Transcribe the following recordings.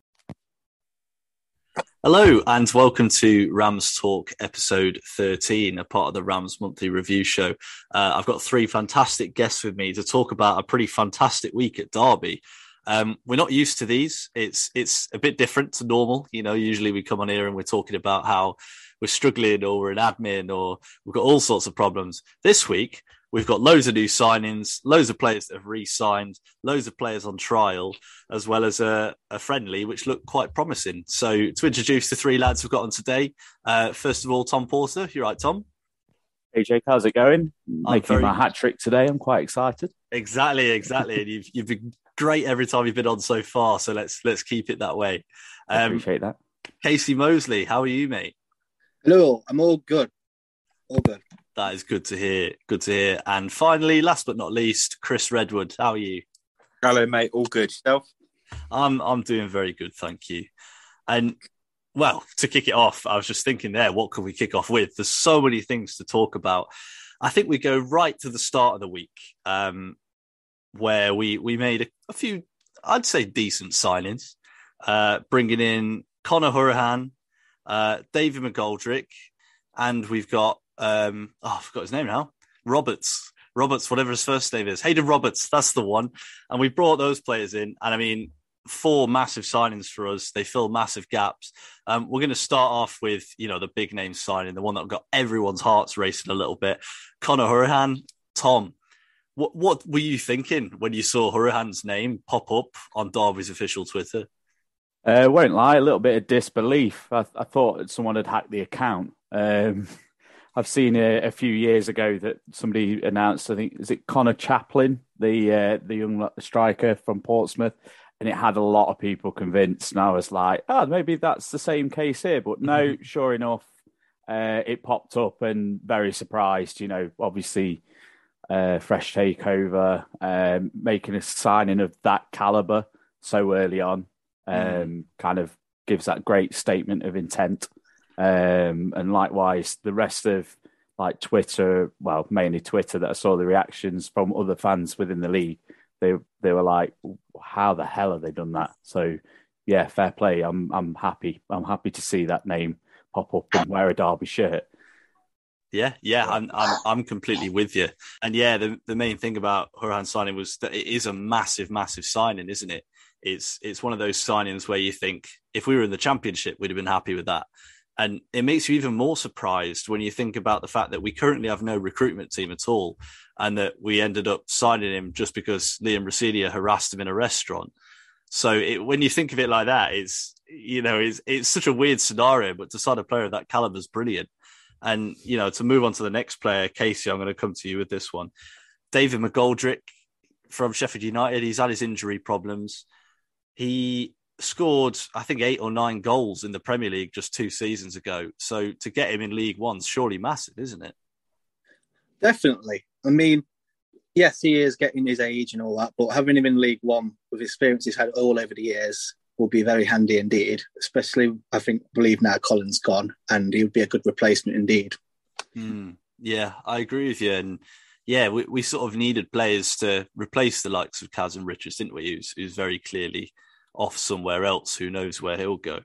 Hello and welcome to Rams Talk episode 13, a part of the Rams monthly review show. Uh, I've got three fantastic guests with me to talk about a pretty fantastic week at Derby. Um, we're not used to these. It's it's a bit different to normal. You know, usually we come on here and we're talking about how we're struggling or we're in admin or we've got all sorts of problems. This week We've got loads of new signings, loads of players that have re-signed, loads of players on trial, as well as a, a friendly, which looked quite promising. So to introduce the three lads we've got on today, uh, first of all, Tom Porter. You're right, Tom. Hey Jake, how's it going? I'm Making very my hat trick today. I'm quite excited. Exactly, exactly. and you've you've been great every time you've been on so far. So let's let's keep it that way. I Um, appreciate that. Casey Mosley, how are you, mate? Hello, I'm all good. All good. That is good to hear. Good to hear. And finally, last but not least, Chris Redwood. How are you? Hello, mate. All good. Yourself? I'm I'm doing very good, thank you. And well, to kick it off, I was just thinking there, what could we kick off with? There's so many things to talk about. I think we go right to the start of the week, um, where we we made a, a few, I'd say, decent signings, uh, bringing in Conor Hourihane, uh, David McGoldrick, and we've got um, oh, I forgot his name now, Roberts. Roberts, whatever his first name is, Hayden Roberts, that's the one. And we brought those players in, and I mean, four massive signings for us. They fill massive gaps. Um, we're going to start off with, you know, the big name signing, the one that got everyone's hearts racing a little bit. Conor Hourihane, Tom. What what were you thinking when you saw Hourihane's name pop up on Derby's official Twitter? Uh, won't lie, a little bit of disbelief. I, I thought someone had hacked the account. Um, I've seen a, a few years ago that somebody announced. I think is it Connor Chaplin, the uh, the young striker from Portsmouth, and it had a lot of people convinced. And I was like, oh, maybe that's the same case here. But no, sure enough, uh, it popped up, and very surprised. You know, obviously, uh, fresh takeover, um, making a signing of that caliber so early on, um, kind of gives that great statement of intent. Um, and likewise, the rest of like Twitter, well, mainly Twitter, that I saw the reactions from other fans within the league. They they were like, "How the hell have they done that?" So, yeah, fair play. I'm I'm happy. I'm happy to see that name pop up and wear a Derby shirt. Yeah, yeah, I'm I'm I'm completely with you. And yeah, the the main thing about Hourihane signing was that it is a massive, massive signing, isn't it? It's it's one of those signings where you think if we were in the championship, we'd have been happy with that. And it makes you even more surprised when you think about the fact that we currently have no recruitment team at all, and that we ended up signing him just because Liam Rosenior harassed him in a restaurant. So it, when you think of it like that, it's you know it's it's such a weird scenario, but to sign a player of that caliber is brilliant. And you know to move on to the next player, Casey, I'm going to come to you with this one. David McGoldrick from Sheffield United. He's had his injury problems. He scored, I think, eight or nine goals in the Premier League just two seasons ago. So to get him in League One's surely massive, isn't it? Definitely. I mean, yes, he is getting his age and all that, but having him in League One with experience he's had all over the years will be very handy indeed. Especially, I think, believe now Colin's gone, and he would be a good replacement indeed. Mm. Yeah, I agree with you. And yeah, we, we sort of needed players to replace the likes of Kazim-Richards, didn't we? Who's, who's very clearly off somewhere else. Who knows where he'll go?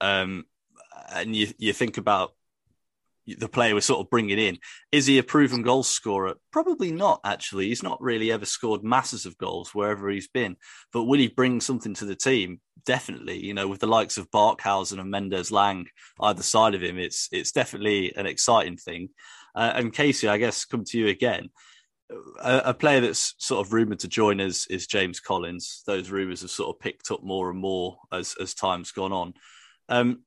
Um, and you you think about the player we're sort of bringing in. Is he a proven goal scorer? Probably not, actually. He's not really ever scored masses of goals wherever he's been. But will he bring something to the team? Definitely. You know, with the likes of Barkhuizen and Mendez-Laing either side of him, it's it's definitely an exciting thing. Uh, and Casey, I guess, come to you again. A, a player that's sort of rumoured to join us is James Collins. Those rumours have sort of picked up more and more as as time's gone on. Um,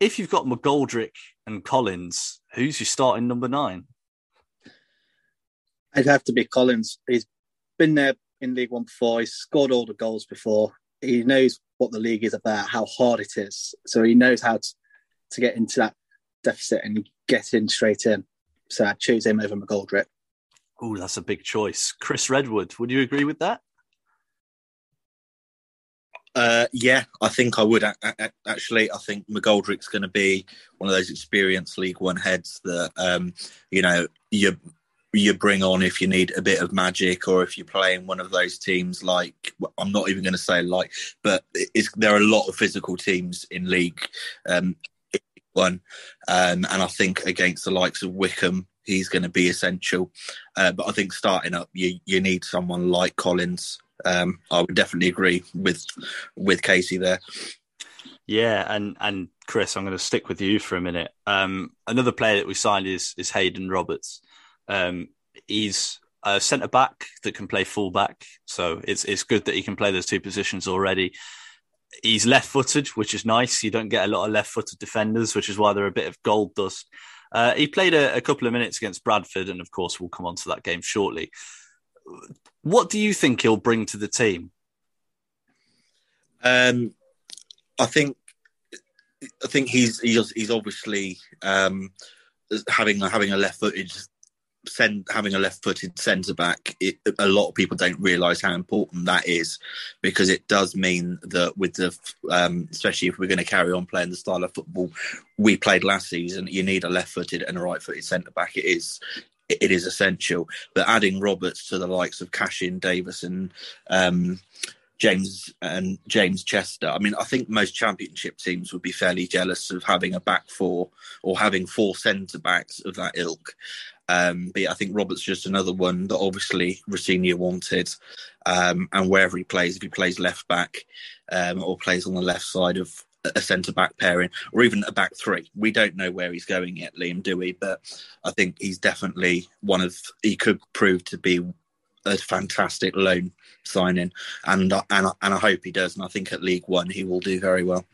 if you've got McGoldrick and Collins, who's your starting number nine? I'd have to be Collins. He's been there in League One before. He's scored all the goals before. He knows what the league is about, how hard it is. So he knows how to, to get into that deficit and get in straight in. So I'd choose him over McGoldrick. Oh, that's a big choice. Chris Redwood, would you agree with that? Uh, yeah, I think I would actually. I think McGoldrick's going to be one of those experienced League One heads that um, you know you you bring on if you need a bit of magic or if you're playing one of those teams like I'm not even going to say like, but there are a lot of physical teams in League um, One, um, and I think against the likes of Wycombe, he's going to be essential. Uh, but I think starting up, you you need someone like Collins um, I would definitely agree with with Casey there. Yeah, and and Chris, I'm going to stick with you for a minute. Um, another player that we signed is is Hayden Roberts. Um, he's a centre back that can play full back, so it's it's good that he can play those two positions already. He's left footed, which is nice. You don't get a lot of left footed defenders, which is why they're a bit of gold dust. Uh, he played a, a, couple of minutes against Bradford, and of course, we'll come on to that game shortly. What do you think he'll bring to the team? Um, I think I think he's he's, he's obviously um, having having a left footed send having a left footed centre back. It, a lot of people don't realise how important that is because it does mean that with the um, especially if we're going to carry on playing the style of football we played last season, you need a left footed and a right footed centre back. It is it is essential. But adding Roberts to the likes of Cashin, Davies, and um, James and James Chester. I mean, I think most championship teams would be fairly jealous of having a back four or having four centre backs of that ilk. Um, but I think Roberts just another one that obviously Rosenior wanted. Um, and wherever he plays, if he plays left back um, or plays on the left side of a centre back pairing or even a back three. We don't know where he's going yet, Liam do we? but I think he's definitely one of he could prove to be a fantastic loan signing, and and and I hope he does. And I think at League One he will do very well.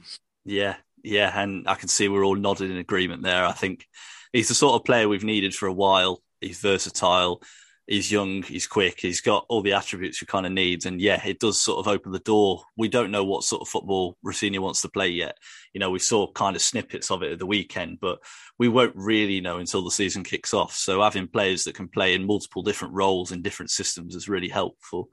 Yeah, yeah, and I can see we're all nodding in agreement there. I think he's the sort of player we've needed for a while. He's versatile he's young, he's quick, he's got all the attributes you kind of need. And yeah, it does sort of open the door. We don't know what sort of football Rosenior wants to play yet. You know, we saw kind of snippets of it at the weekend, but we won't really know until the season kicks off. So having players that can play in multiple different roles in different systems is really helpful.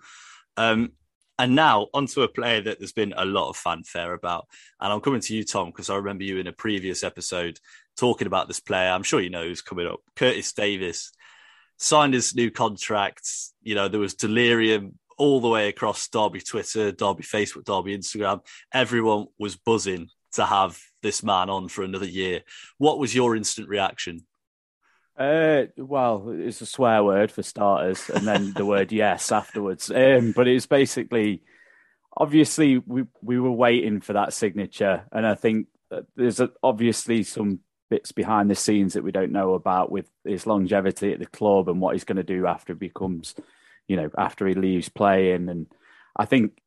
Um, and now onto a player that there's been a lot of fanfare about. And I'm coming to you, Tom, because I remember you in a previous episode talking about this player. I'm sure you know who's coming up. Curtis Davies signed his new contract. You know, there was delirium all the way across Derby Twitter, Derby Facebook, Derby Instagram. Everyone was buzzing to have this man on for another year. What was your instant reaction? Uh, well, it's a swear word for starters, and then the word yes afterwards. Um, but it's basically, obviously, we we were waiting for that signature, and I think there's obviously some bits behind the scenes that we don't know about with his longevity at the club and what he's going to do after he becomes, you know, after he leaves playing. And I think,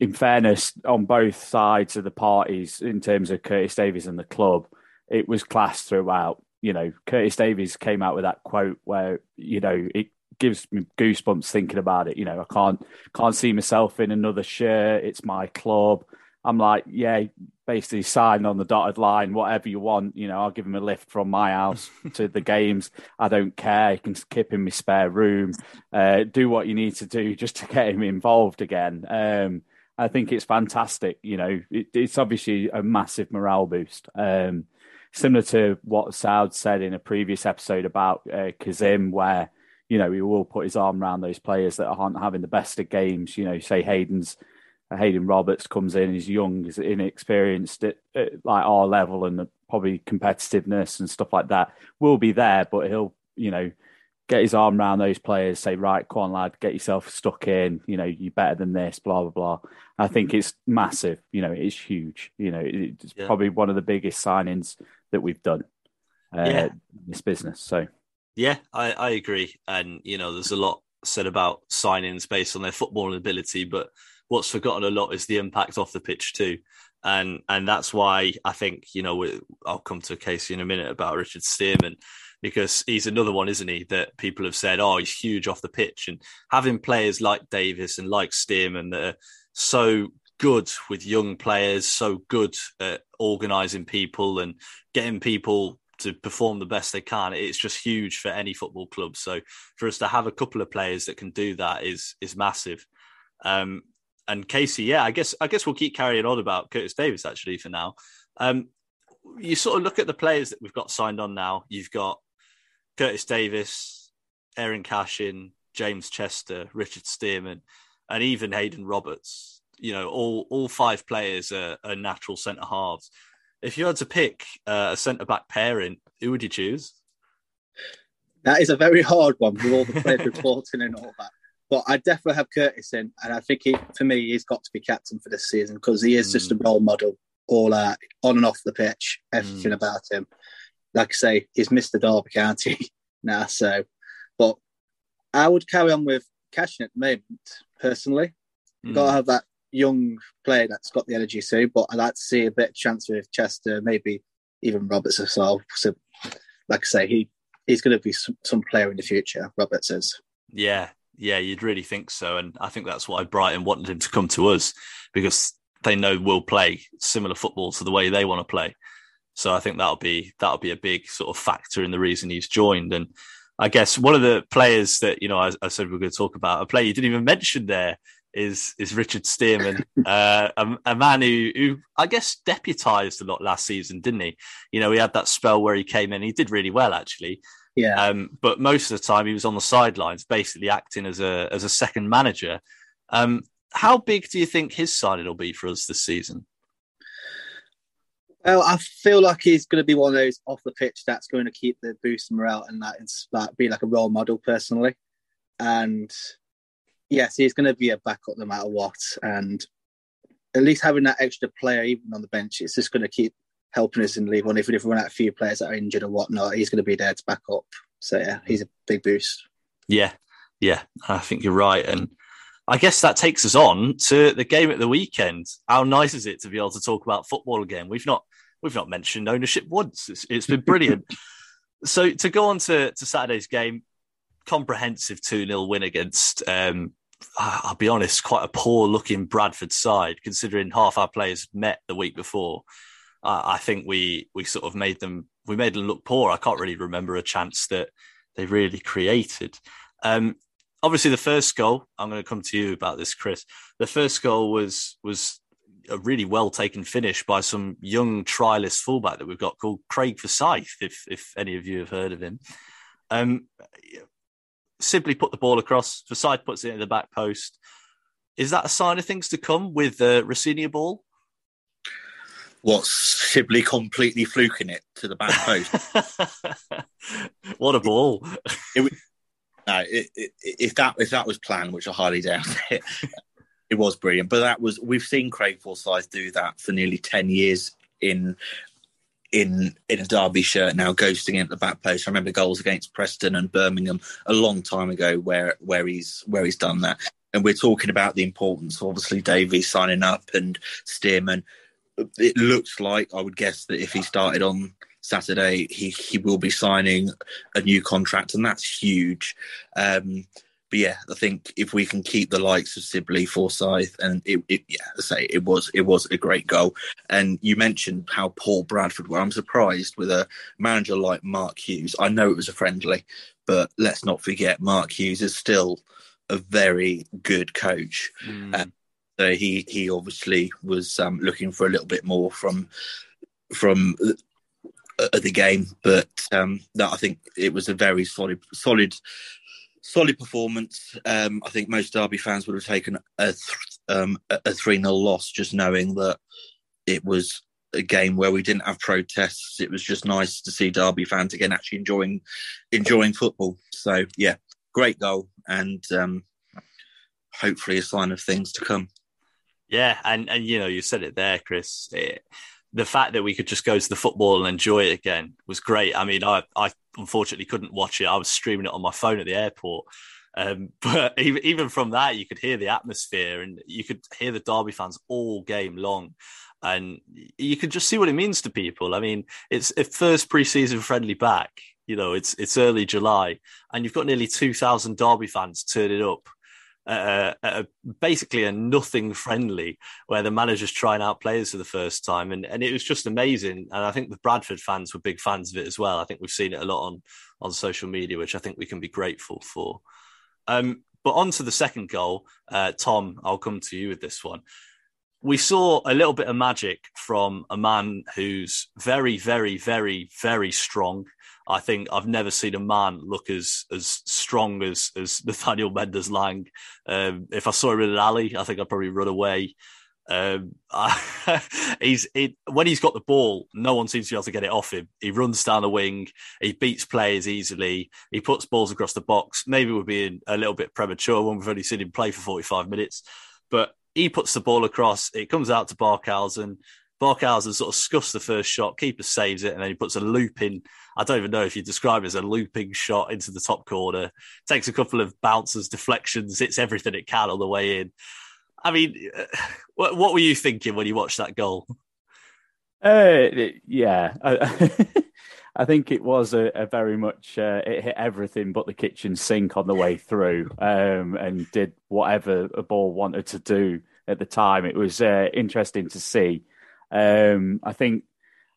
in fairness, on both sides of the parties, in terms of Curtis Davies and the club, it was class throughout. You know, Curtis Davies came out with that quote where, you know, it gives me goosebumps thinking about it. You know, I can't can't see myself in another shirt. It's my club. I'm like, yeah, basically sign on the dotted line, whatever you want. You know, I'll give him a lift from my house to the games. I don't care. He can skip in my spare room. Uh, do what you need to do just to get him involved again. Um, I think it's fantastic. You know, it, it's obviously a massive morale boost. Um, similar to what Saud said in a previous episode about uh, Kazim, where you know he will put his arm around those players that aren't having the best of games. You know, say Hayden's Hayden Roberts comes in, he's young, he's inexperienced at, at like our level, and probably competitiveness and stuff like that will be there, but he'll you know get his arm around those players, say, right, come on, lad, get yourself stuck in. You know, you're better than this, blah, blah, blah. I think it's massive. You know, it's huge. You know, it's yeah. probably one of the biggest signings that we've done uh, yeah. in this business. So, yeah, I, I agree. And, you know, there's a lot said about signings based on their football ability, but what's forgotten a lot is the impact off the pitch too. And and that's why I think you know I'll come to Casey in a minute about Richard Stearman because he's another one, isn't he? That people have said, oh, he's huge off the pitch, and having players like Davies and like Stearman that are so good with young players, so good at organising people and getting people to perform the best they can. It's just huge for any football club. So for us to have a couple of players that can do that is is massive. Um, and Casey, yeah, I guess I guess we'll keep carrying on about Curtis Davies actually for now. Um, you sort of look at the players that we've got signed on now. You've got Curtis Davies, Eiran Cashin, James Chester, Richard Stearman, and even Hayden Roberts. You know, all all five players are, are natural centre halves. If you had to pick uh, a centre back pairing, who would you choose? That is a very hard one with all the players reporting and all that. But I definitely have Curtis in, and I think he, for me, he's got to be captain for this season because he is mm. just a mm. role model, all uh, on and off the pitch, everything mm. about him like I say, he's Mr. Derby County now. So, but I would carry on with Cashin at the moment, personally. Mm. Got to have that young player that's got the energy too, but I'd like to see a bit of chance with Chester, maybe even Roberts as well. So, like I say, he he's going to be some, some player in the future. Roberts is. Yeah, yeah, you'd really think so, and I think that's why Brighton wanted him to come to us because they know we'll play similar football to the way they want to play. So I think that'll be that'll be a big sort of factor in the reason he's joined. And I guess one of the players that you know I, I said we are going to talk about a player you didn't even mention there is is Richard Stearman, uh, a, a, man who, who I guess deputized a lot last season, didn't he? You know, he had that spell where he came in, he did really well actually. Yeah. Um, but most of the time he was on the sidelines, basically acting as a as a second manager. Um, how big do you think his signing will be for us this season? Well, I feel like he's going to be one of those off the pitch that's going to keep the boost morale and that like, be like a role model personally. And yes, he's going to be a backup no matter what. And at least having that extra player, even on the bench, it's just going to keep helping us in League One. If we run out a few players that are injured or whatnot, he's going to be there to back up. So yeah, he's a big boost. Yeah, yeah, I think you're right. And I guess that takes us on to the game at the weekend. How nice is it to be able to talk about football again? We've not we've not mentioned ownership once. it's, it's been brilliant. so to go on to, to Saturday's game, comprehensive 2 0 win against, um, I'll be honest, quite a poor looking Bradford side, considering half our players met the week before. Uh, I think we we sort of made them we made them look poor. I can't really remember a chance that they really created. Um, obviously, the first goal. I'm going to come to you about this, Chris. The first goal was was a really well taken finish by some young trialist fullback that we've got called Craig Forsyth, if if any of you have heard of him. Um, simply put the ball across. Forsyth puts it in the back post. Is that a sign of things to come with the uh, Rosenior ball? What's Sibley completely fluking it to the back post? what a ball! it, no, it, it, if that if that was planned, which I highly doubt it, it was brilliant. But that was we've seen Craig Forsyth do that for nearly ten years in in in a Derby shirt now, ghosting at the back post. I remember goals against Preston and Birmingham a long time ago where where he's where he's done that. And we're talking about the importance, obviously, Davies signing up and Stearman. It looks like I would guess that if he started on Saturday, he he will be signing a new contract, and that's huge. Um, but yeah, I think if we can keep the likes of Sibley, Forsyth, and it, it yeah, I say it was it was a great goal. And you mentioned how poor Bradford were. I'm surprised with a manager like Mark Hughes. I know it was a friendly, but let's not forget Mark Hughes is still a very good coach. Mm. Uh, so he he obviously was um, looking for a little bit more from from of the game. But um, I think it was a very solid, solid, solid performance. Um, I think most Derby fans would have taken a th- um, a three 0 loss, just knowing that it was a game where we didn't have protests. It was just nice to see Derby fans again actually enjoying enjoying football. So yeah, great goal and um, hopefully a sign of things to come. Yeah, and and you know you said it there, Chris. It, the fact that we could just go to the football and enjoy it again was great. I mean, I I unfortunately couldn't watch it. I was streaming it on my phone at the airport. Um, but even, even from that, you could hear the atmosphere and you could hear the Derby fans all game long and you could just see what it means to people. I mean, it's a first preseason friendly back. You know, it's it's early July, and you've got nearly two thousand Derby fans turning up. A, basically a nothing friendly where the manager's trying out players for the first time. And, and it was just amazing. And I think the Bradford fans were big fans of it as well. I think we've seen it a lot on on social media which I think we can be grateful for. Um, but on to the second goal. Uh, Tom I'll come to you with this one we saw a little bit of magic from a man who's very, very, very, very strong. I think I've never seen a man look as as strong as as Nathaniel Mendez-Laing. Um, if I saw him in an alley, I think I'd probably run away. Um, I, he's it, when he's got the ball, no one seems to be able to get it off him. He runs down the wing, he beats players easily, he puts balls across the box. Maybe we're being a little bit premature when we've only seen him play for 45 minutes, but he puts the ball across. It comes out to Barkhuizen. Barkhuizen sort of scuffs the first shot. Keeper saves it, and then he puts a looping. I don't even know if you describe it as a looping shot into the top corner. Takes a couple of bounces, deflections, hits everything it can on the way in. I mean, what, what were you thinking when you watched that goal? Uh, yeah, I think it was a, a very much uh, it hit everything but the kitchen sink on the way through, um, and did whatever a ball wanted to do at the time. It was uh, interesting to see. Um, I think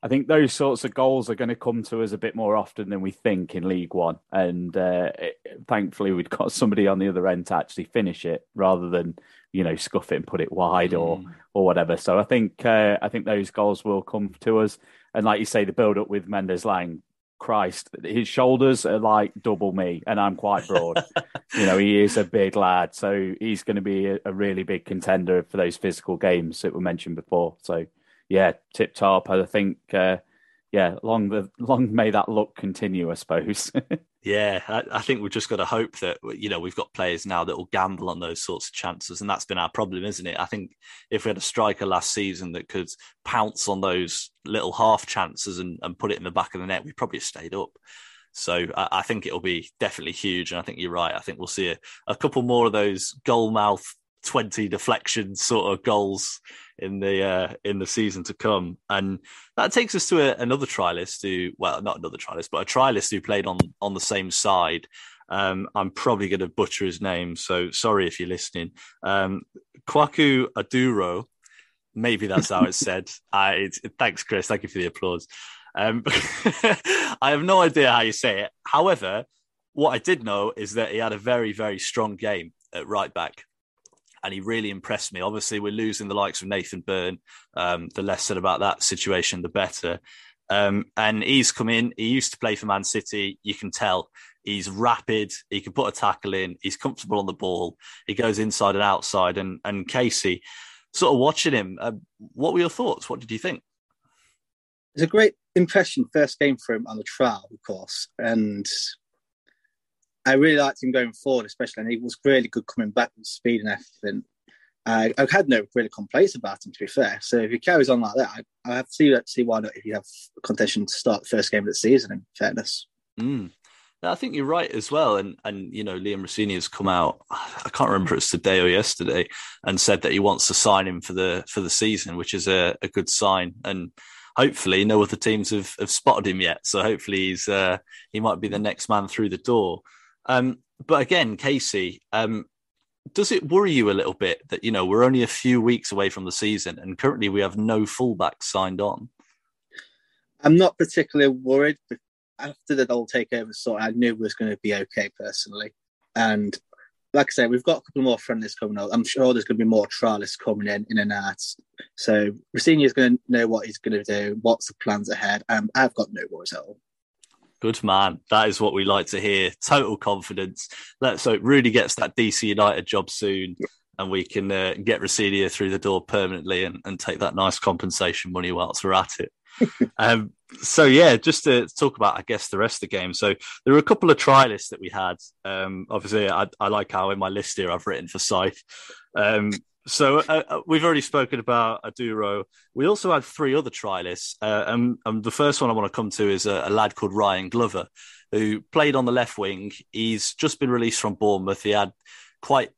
I think those sorts of goals are going to come to us a bit more often than we think in League One, and uh, it, thankfully we've got somebody on the other end to actually finish it rather than you know scuff it and put it wide mm. or or whatever. So I think uh, I think those goals will come to us. And like you say, the build up with Mendez-Laing. Christ, his shoulders are like double me, and I'm quite broad. you know, he is a big lad, so he's going to be a, a, really big contender for those physical games that were mentioned before. So, yeah, tip top. I think, uh, yeah, long the long may that look continue. I suppose. Yeah, I, I, think we've just got to hope that you know we've got players now that will gamble on those sorts of chances, and that's been our problem, isn't it? I think if we had a striker last season that could pounce on those little half chances and, and put it in the back of the net, we probably stayed up. So I, I, think it'll be definitely huge, and I think you're right. I think we'll see a, a couple more of those goal mouth 20 deflection sort of goals in the uh, in the season to come. And that takes us to a, another trialist who, well, not another trialist, but a trialist who played on on the same side. Um, I'm probably going to butcher his name, so sorry if you're listening. Um, Kwaku Aduro, maybe that's how it's said. Uh, it's, thanks, Chris. Thank you for the applause. Um, I have no idea how you say it. However, what I did know is that he had a very, very strong game at right back and he really impressed me. Obviously, we're losing the likes of Nathan Byrne. Um, the less said about that situation, the better. Um, and he's come in. He used to play for Man City. You can tell he's rapid. He can put a tackle in. He's comfortable on the ball. He goes inside and outside. And and Casey, sort of watching him, uh, what were your thoughts? What did you think? It's a great impression. First game for him on the trial, of course, and I really liked him going forward, especially, and he was really good coming back with speed and everything. Uh, I've had no really complaints about him, to be fair. So if he carries on like that, I, I have to see, see why not if you have contention to start the first game of the season. In fairness, mm. I think you're right as well. And and you know, Liam Rosenior has come out. I can't remember if it's today or yesterday, and said that he wants to sign him for the for the season, which is a, a good sign. And hopefully, no other teams have, have spotted him yet. So hopefully, he's uh, he might be the next man through the door. Um, but again, Casey, um, does it worry you a little bit that you know we're only a few weeks away from the season and currently we have no fullbacks signed on? I'm not particularly worried. After the double takeover, so I knew it was going to be okay personally, and like I say, we've got a couple more friendlies coming up. I'm sure there's going to be more trialists coming in in and out. So Rosenior is going to know what he's going to do, what's the plans ahead, and I've got no worries at all. Good man. That is what we like to hear. Total confidence. Let so it really gets that DC United job soon, and we can uh, get Rosenior through the door permanently and, and take that nice compensation money whilst we're at it. um, so yeah, just to talk about, I guess the rest of the game. So there were a couple of trialists that we had. Um, obviously, I, I, like how in my list here I've written for Scythe. Um, so uh, uh, we've already spoken about Oduro. We also had three other trialists, uh, and, and, the first one I want to come to is a, a, lad called Ryan Glover, who played on the left wing. He's just been released from Bournemouth. He had quite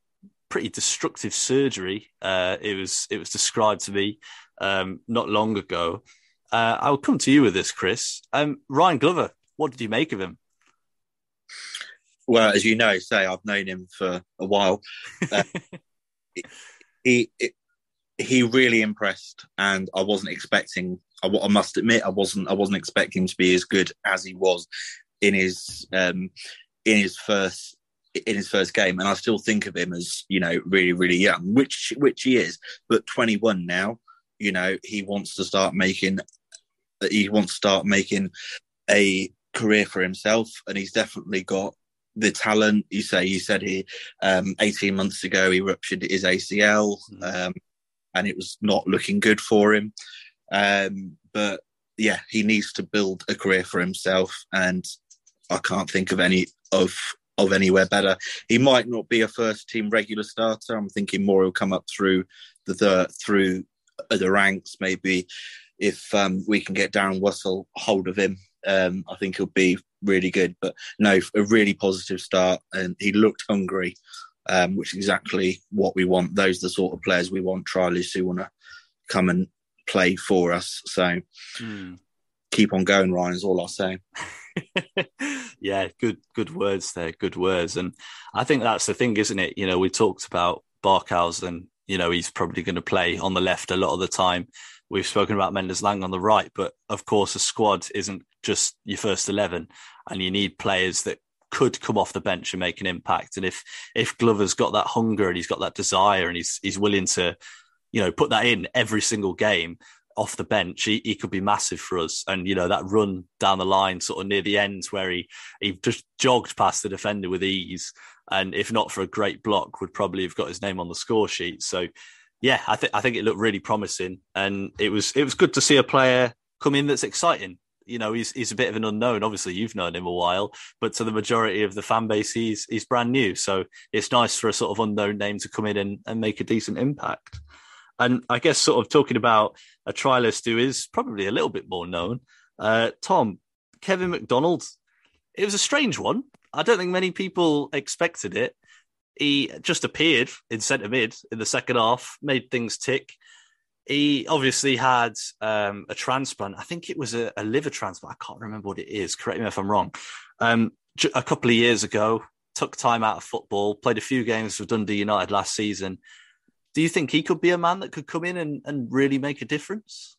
pretty destructive surgery. Uh, it was it was described to me um, not long ago. Uh, I'll come to you with this, Chris. Um, Ryan Glover, what did you make of him? Well, as you know, say I've known him for a while. He he really impressed, and I wasn't expecting. I, I, must admit, I wasn't. I wasn't expecting to be as good as he was in his um, in his first in his first game, and I still think of him as you know really really young, which which he is, but 21 now. You know, he wants to start making he wants to start making a career for himself, and he's definitely got the talent. You say you said he um, 18 months ago he ruptured his ACL, mm. um, and it was not looking good for him. Um, but yeah, he needs to build a career for himself, and I can't think of any of of anywhere better. He might not be a first team regular starter. I'm thinking more he'll come up through the, the through the ranks, maybe if um, we can get Darren Wassall hold of him, um, I think he'll be really good. But no, a really positive start, and he looked hungry, um, which is exactly what we want. Those are the sort of players we want, trialists who want to come and play for us. So mm. keep on going, Ryan. Is all I'll say. yeah, good, good words there. Good words, and I think that's the thing, isn't it? You know, we talked about Barkhuizen. You know, he's probably going to play on the left a lot of the time. We've spoken about Mendez-Laing on the right, but of course, a squad isn't just your first 11, and you need players that could come off the bench and make an impact. And if if Glover's got that hunger and he's got that desire and he's he's willing to, you know, put that in every single game off the bench, he, he could be massive for us. And you know that run down the line, sort of near the end, where he he just jogged past the defender with ease, and if not for a great block, would probably have got his name on the score sheet. So yeah, I think I think it looked really promising, and it was it was good to see a player come in that's exciting. You know, he's he's a bit of an unknown. Obviously, you've known him a while, but to the majority of the fan base, he's he's brand new. So it's nice for a sort of unknown name to come in and, and make a decent impact. And I guess sort of talking about a trialist who is probably a little bit more known, uh, Tom Kevin McDonald. It was a strange one. I don't think many people expected it he just appeared in centre mid in the second half, made things tick. He obviously had um, a transplant. I think it was a, a, liver transplant. I can't remember what it is. Correct me if I'm wrong. Um, a couple of years ago, took time out of football, played a few games for Dundee United last season. Do you think he could be a man that could come in and, and really make a difference?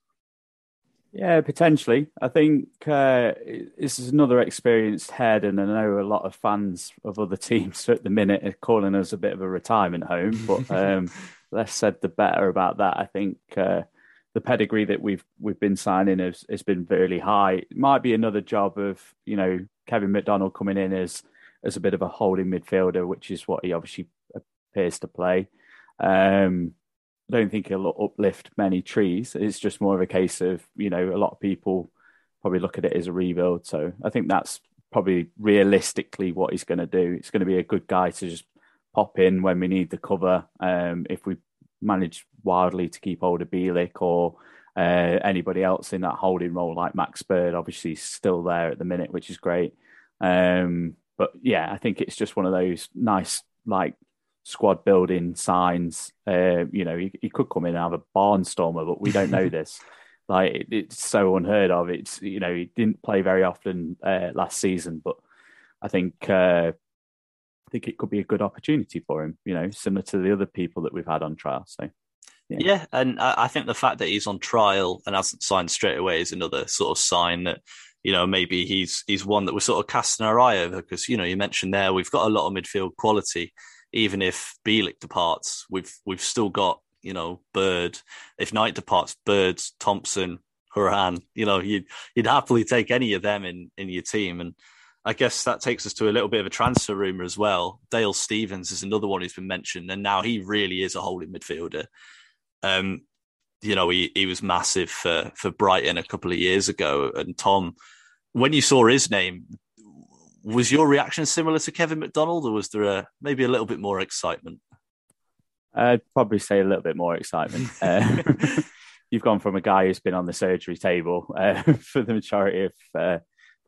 Yeah, potentially. I think uh, this is another experienced head, and I know a lot of fans of other teams at the minute are calling us a bit of a retirement home. But um, less said, the better about that. I think uh, the pedigree that we've we've been signing has, has been really high. It might be another job of you know Kevin McDonald coming in as as a bit of a holding midfielder, which is what he obviously appears to play. Um, don't think it'll uplift many trees. It's just more of a case of, you know, a lot of people probably look at it as a rebuild. So I think that's probably realistically what he's going to do. It's going to be a good guy to just pop in when we need the cover. Um, if we manage wildly to keep hold of Bielik or uh, anybody else in that holding role, like Max Bird, obviously still there at the minute, which is great. Um, but yeah, I think it's just one of those nice, like squad building signs. Uh, you know, he, he, could come in and have a barnstormer, but we don't know this. Like it, it's so unheard of. It's you know he didn't play very often uh, last season, but I think uh, I think it could be a good opportunity for him. You know, similar to the other people that we've had on trial. So. Yeah. yeah, and I think the fact that he's on trial and hasn't signed straight away is another sort of sign that you know maybe he's he's one that we're sort of casting our eye over because you know you mentioned there we've got a lot of midfield quality even if Bielik departs, we've we've still got you know Bird. If Knight departs, Birds, Thompson, Hourihane. You know, you'd you'd happily take any of them in in your team, and I guess that takes us to a little bit of a transfer rumor as well. Dale Stephens is another one who's been mentioned, and now he really is a holding midfielder. Um, you know, he, he was massive for, for Brighton a couple of years ago. And Tom, when you saw his name, was your reaction similar to Kevin McDonald, or was there a, maybe a little bit more excitement? I'd probably say a little bit more excitement. Uh, you've gone from a guy who's been on the surgery table uh, for the majority of uh,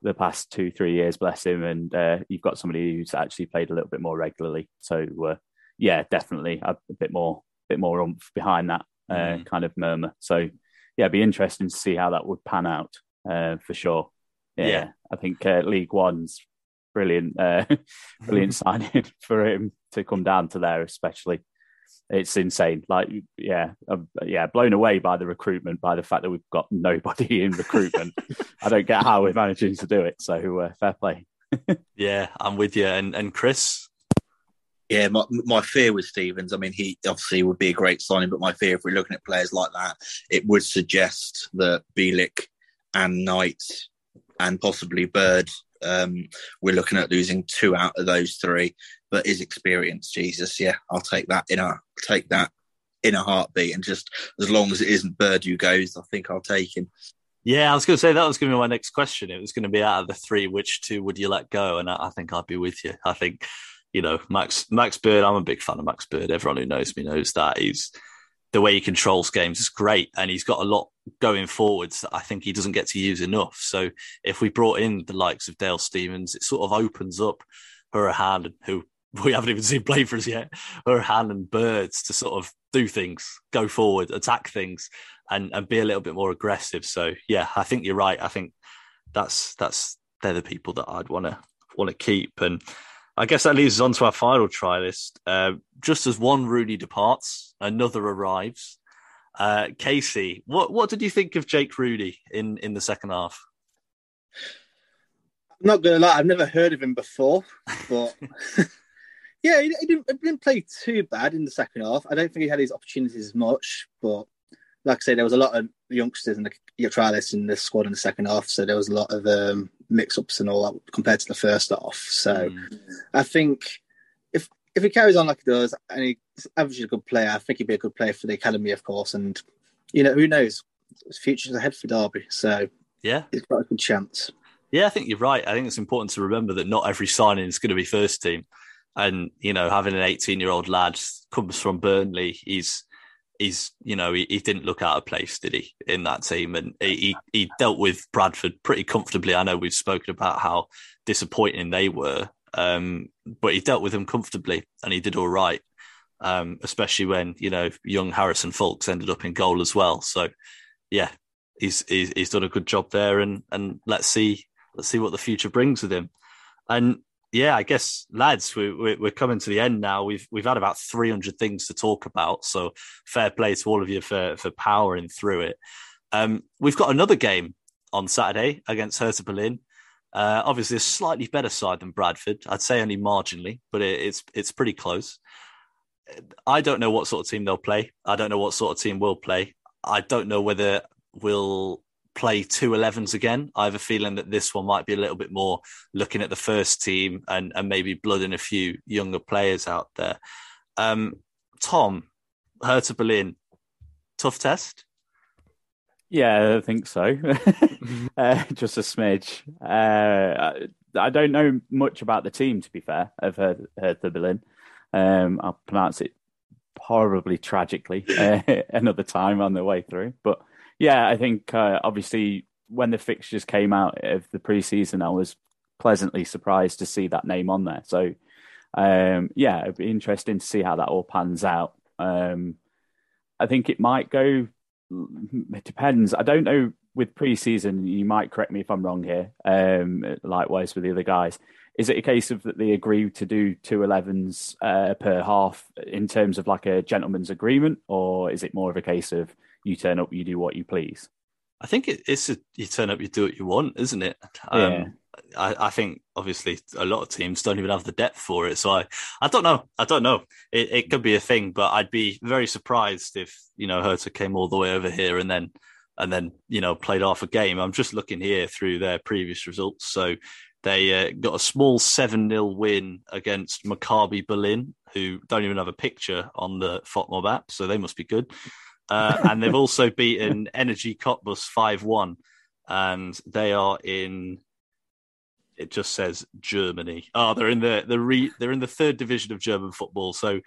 the past two, three years, bless him, and uh, you've got somebody who's actually played a little bit more regularly. So, uh, yeah, definitely a, a, bit more, bit more oomph behind that uh, mm. kind of murmur. So, yeah, it'd be interesting to see how that would pan out for sure. Yeah, yeah. I think League One's brilliant, uh, brilliant signing for him to come down to there, especially. It's insane. Like, yeah, um, yeah, blown away by the recruitment, by the fact that we've got nobody in recruitment. I don't get how we're managing to do it. So, uh, fair play. yeah, I'm with you. And and Chris, yeah, my, my fear with Stephens, I mean, he obviously would be a great signing, but my fear if we're looking at players like that, it would suggest that Bielik and Knight and possibly Bird um, we're looking at losing two out of those three, but his experience, Jesus, yeah, I'll take that in a take that in a heartbeat. And just as long as it isn't Bird who goes, I think I'll take him. Yeah, I was going to say that was going to be my next question. It was going to be out of the three, which two would you let go? And I, I think I'd be with you. I think, you know, Max Max Bird. I'm a big fan of Max Bird. Everyone who knows me knows that he's the way he controls games is great, and he's got a lot going forwards that I think he doesn't get to use enough. So if we brought in the likes of Dale Stephens, it sort of opens up Hourihane, who we haven't even seen play for us yet, Hourihane and Birds to sort of do things, go forward, attack things, and and be a little bit more aggressive. So yeah, I think you're right. I think that's that's they're the people that I'd want to want to keep and. I guess that leads us on to our final try list. Uh, just as one Rooney departs, another arrives. Uh, Casey, what what did you think of Jake Rooney in in the second half? I'm not gonna lie, I've never heard of him before, but yeah, he, he, didn't, he, didn't, play too bad in the second half. I don't think he had his opportunities as much, but like I say, there was a lot of youngsters in the trialists in the squad in the second half, so there was a lot of um, mix-ups and all that compared to the first half. So mm. I think if he carries on like he does and he's averages a good player, I think he'd be a good player for the academy, of course. And you know, who knows? His future's ahead for Derby, so yeah, he's got a good chance. Yeah, I think you're right. I think it's important to remember that not every signing is going to be first team. And you know, having an 18 year old lad comes from Burnley, he's he's you know he, he, didn't look out of place, did he, in that team? And he he dealt with Bradford pretty comfortably. I know we've spoken about how disappointing they were, um, but he dealt with them comfortably, and he did all right. Um, especially when you know young Harrison Foulkes ended up in goal as well. So yeah, he's, he's he's done a good job there, and and let's see let's see what the future brings with him. And yeah, I guess lads, we, we, we're coming to the end now. We've we've had about 300 things to talk about, so fair play to all of you for for powering through it. Um, we've got another game on Saturday against Hertha Berlin. Uh, obviously, a slightly better side than Bradford. I'd say only marginally, but it, it's it's pretty close. I don't know what sort of team they'll play. I don't know what sort of team will play. I don't know whether we'll play two 11s again. I have a feeling that this one might be a little bit more looking at the first team and, and maybe blooding a few younger players out there. Um, Tom, Hertha Berlin, tough test? Yeah, I think so. uh, just a smidge. Uh, I don't know much about the team, to be fair. I've heard, Hertha Berlin. Um, I'll pronounce it horribly tragically uh, another time on the way through. But yeah, I think uh, obviously when the fixtures came out of the preseason, I was pleasantly surprised to see that name on there. So um, yeah, it'd be interesting to see how that all pans out. Um, I think it might go. It depends. I don't know. With preseason, you might correct me if I'm wrong here. Um, likewise with the other guys, is it a case of that they agree to do two 11s uh, per half in terms of like a gentleman's agreement, or is it more of a case of you turn up, you do what you please. I think it's a, you turn up, you do what you want, isn't it? Um, yeah. I, I, think obviously a lot of teams don't even have the depth for it. So I, I don't know. I don't know. It, it could be a thing, but I'd be very surprised if you know Hertha came all the way over here and then and then you know played half a game. I'm just looking here through their previous results. So they uh, got a small seven 0 win against Maccabi Berlin, who don't even have a picture on the FotMob app, so they must be good. Uh, and they've also beaten Energie Cottbus five one, and they are in it just says Germany. Oh, they're in the the re, they're in the third division of German football, so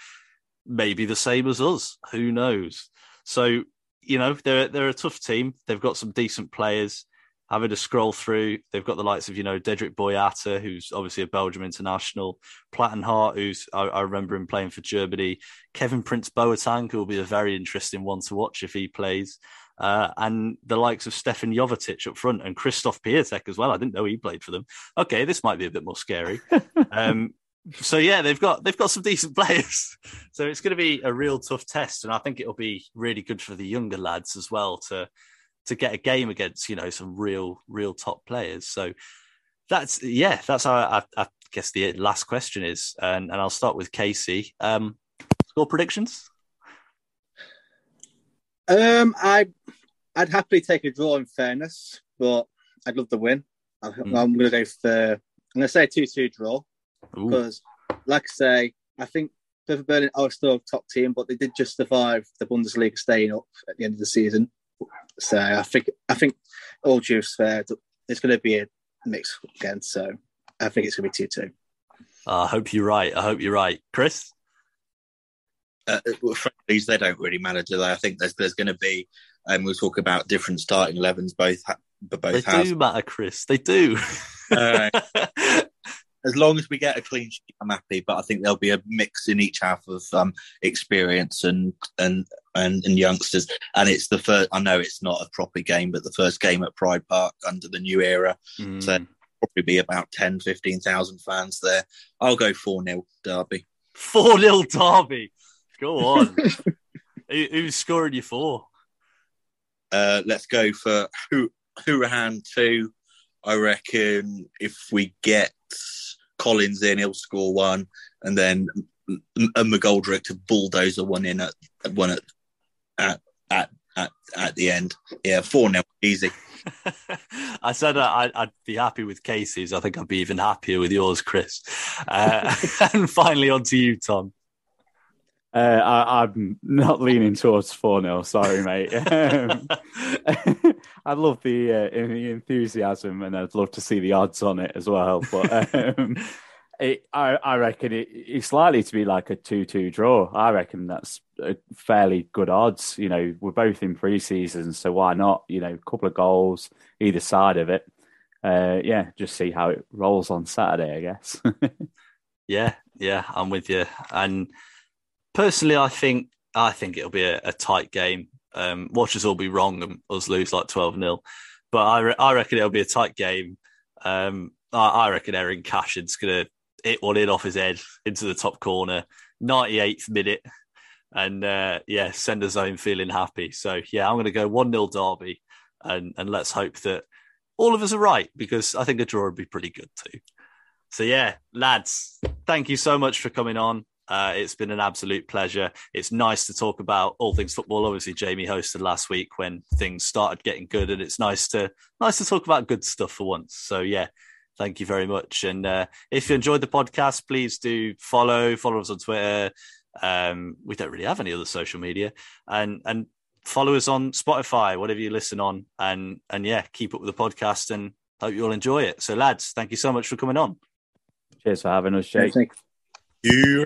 maybe the same as us. Who knows? So you know they're they're a tough team. They've got some decent players. Having to scroll through, they've got the likes of you know Dedryck Boyata, who's obviously a Belgium international, Plattenhardt, who's I, I remember him playing for Germany, Kevin Prince Boateng, who will be a very interesting one to watch if he plays uh, and the likes of Stevan Jovetic up front and Christoph Piatek as well. I didn't know he played for them. Okay, this might be a bit more scary. um, so yeah, they've got they've got some decent players. So it's going to be a real tough test, and I think it'll be really good for the younger lads as well to to get a game against you know some real real top players. So that's yeah, that's how I, I guess the last question is, and, and I'll start with Casey. Um, score predictions. Um, I I'd happily take a draw in fairness, but I'd love the win. I, am mm. going to go for I'm going to say a two two draw because, like I say, I think Clifford Berlin are still a top team, but they did just survive the Bundesliga staying up at the end of the season. So I think I think all due fair, it's going to be a mix again. So I think it's going to be two two. I hope you're right. I hope you're right, Chris uh, friendlies they don't really matter, do they? I think there's there's going to be, and um, we'll talk about different starting elevens. Both, ha- both they have. do matter, Chris. They do. uh, as long as we get a clean sheet, I'm happy. But I think there'll be a mix in each half of um, experience and and and, and youngsters. And it's the first. I know it's not a proper game, but the first game at Pride Park under the new era. Mm. So probably be about 10, 15,000 fans there. I'll go 4 0 Derby. 4 0 Derby. Go on. Who, who's scoring you for? Uh, let's go for Hourihane 2. I reckon if we get Collins in, he'll score one, and then a McGoldrick to bulldozer one in at one at at at at, at the end. Yeah, four now, easy. I said uh, I'd be happy with Casey's. I think I'd be even happier with yours, Chris. Uh, and finally, on to you, Tom. Uh, I, am not leaning towards 4 0. Sorry, mate. Um, I love the, uh, the enthusiasm and I'd love to see the odds on it as well. But um, it, I, I, reckon it, it's likely to be like a 2 2 draw. I reckon that's fairly good odds. You know, we're both in pre season, so why not? You know, a couple of goals either side of it. Uh, yeah, just see how it rolls on Saturday, I guess. yeah, yeah, I'm with you. And personally, I think I think it'll be a, a tight game. Um, watchers will be wrong and us lose like twelve 0 but I re- I reckon it'll be a tight game. Um, I, I reckon Eiran Cashin's gonna hit one in off his head into the top corner, ninety eighth minute, and uh, yeah, send us home feeling happy. So yeah, I'm gonna go one 0 Derby, and and let's hope that all of us are right because I think a draw would be pretty good too. So yeah, lads, thank you so much for coming on. Uh, it's been an absolute pleasure. It's nice to talk about all things football. Obviously, Jamie hosted last week when things started getting good, and it's nice to nice to talk about good stuff for once. So yeah, thank you very much. And uh, if you enjoyed the podcast, please do follow follow us on Twitter. Um, we don't really have any other social media, and and follow us on Spotify, whatever you listen on, and and yeah, keep up with the podcast, and hope you all enjoy it. So, lads, thank you so much for coming on. Cheers for having us, Jake. Thank you.